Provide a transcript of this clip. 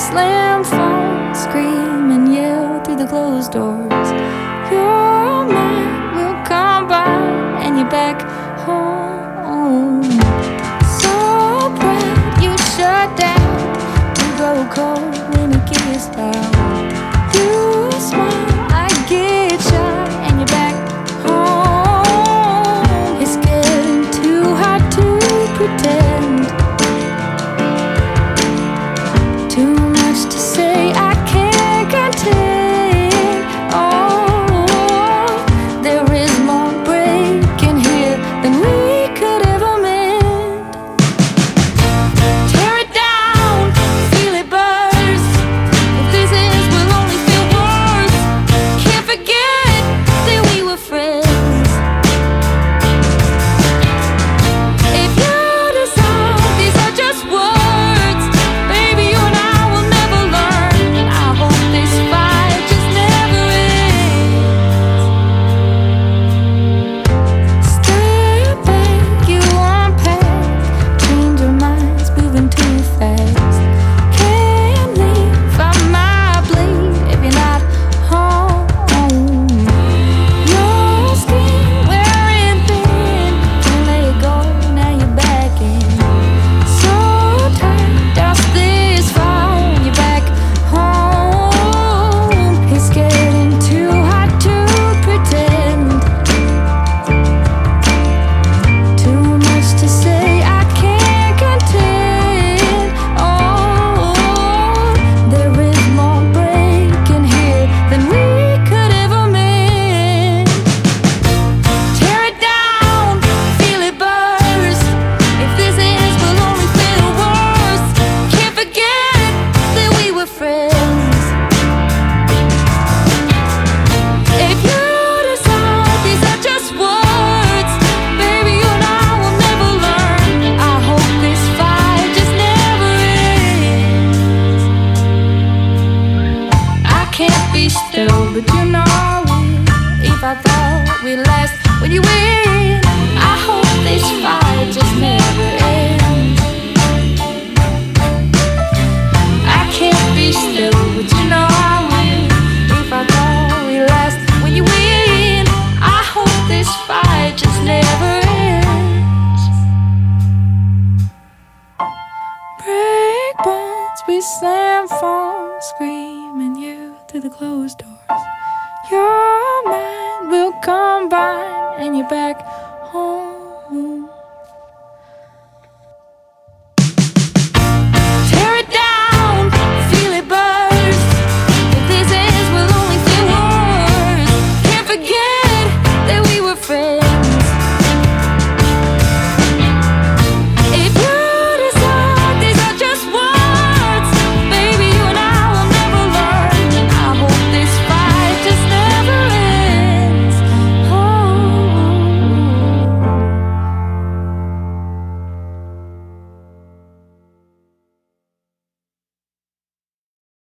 slam phone, scream and yell through the closed door. but you know if I thought we last, When you win? I hope this fight just never ends. I can't be still, but you know I will. If I thought we last, When you win? I hope this fight just never ends. Break bones, we slam phone screen through the closed doors. Your mind will combine and you're back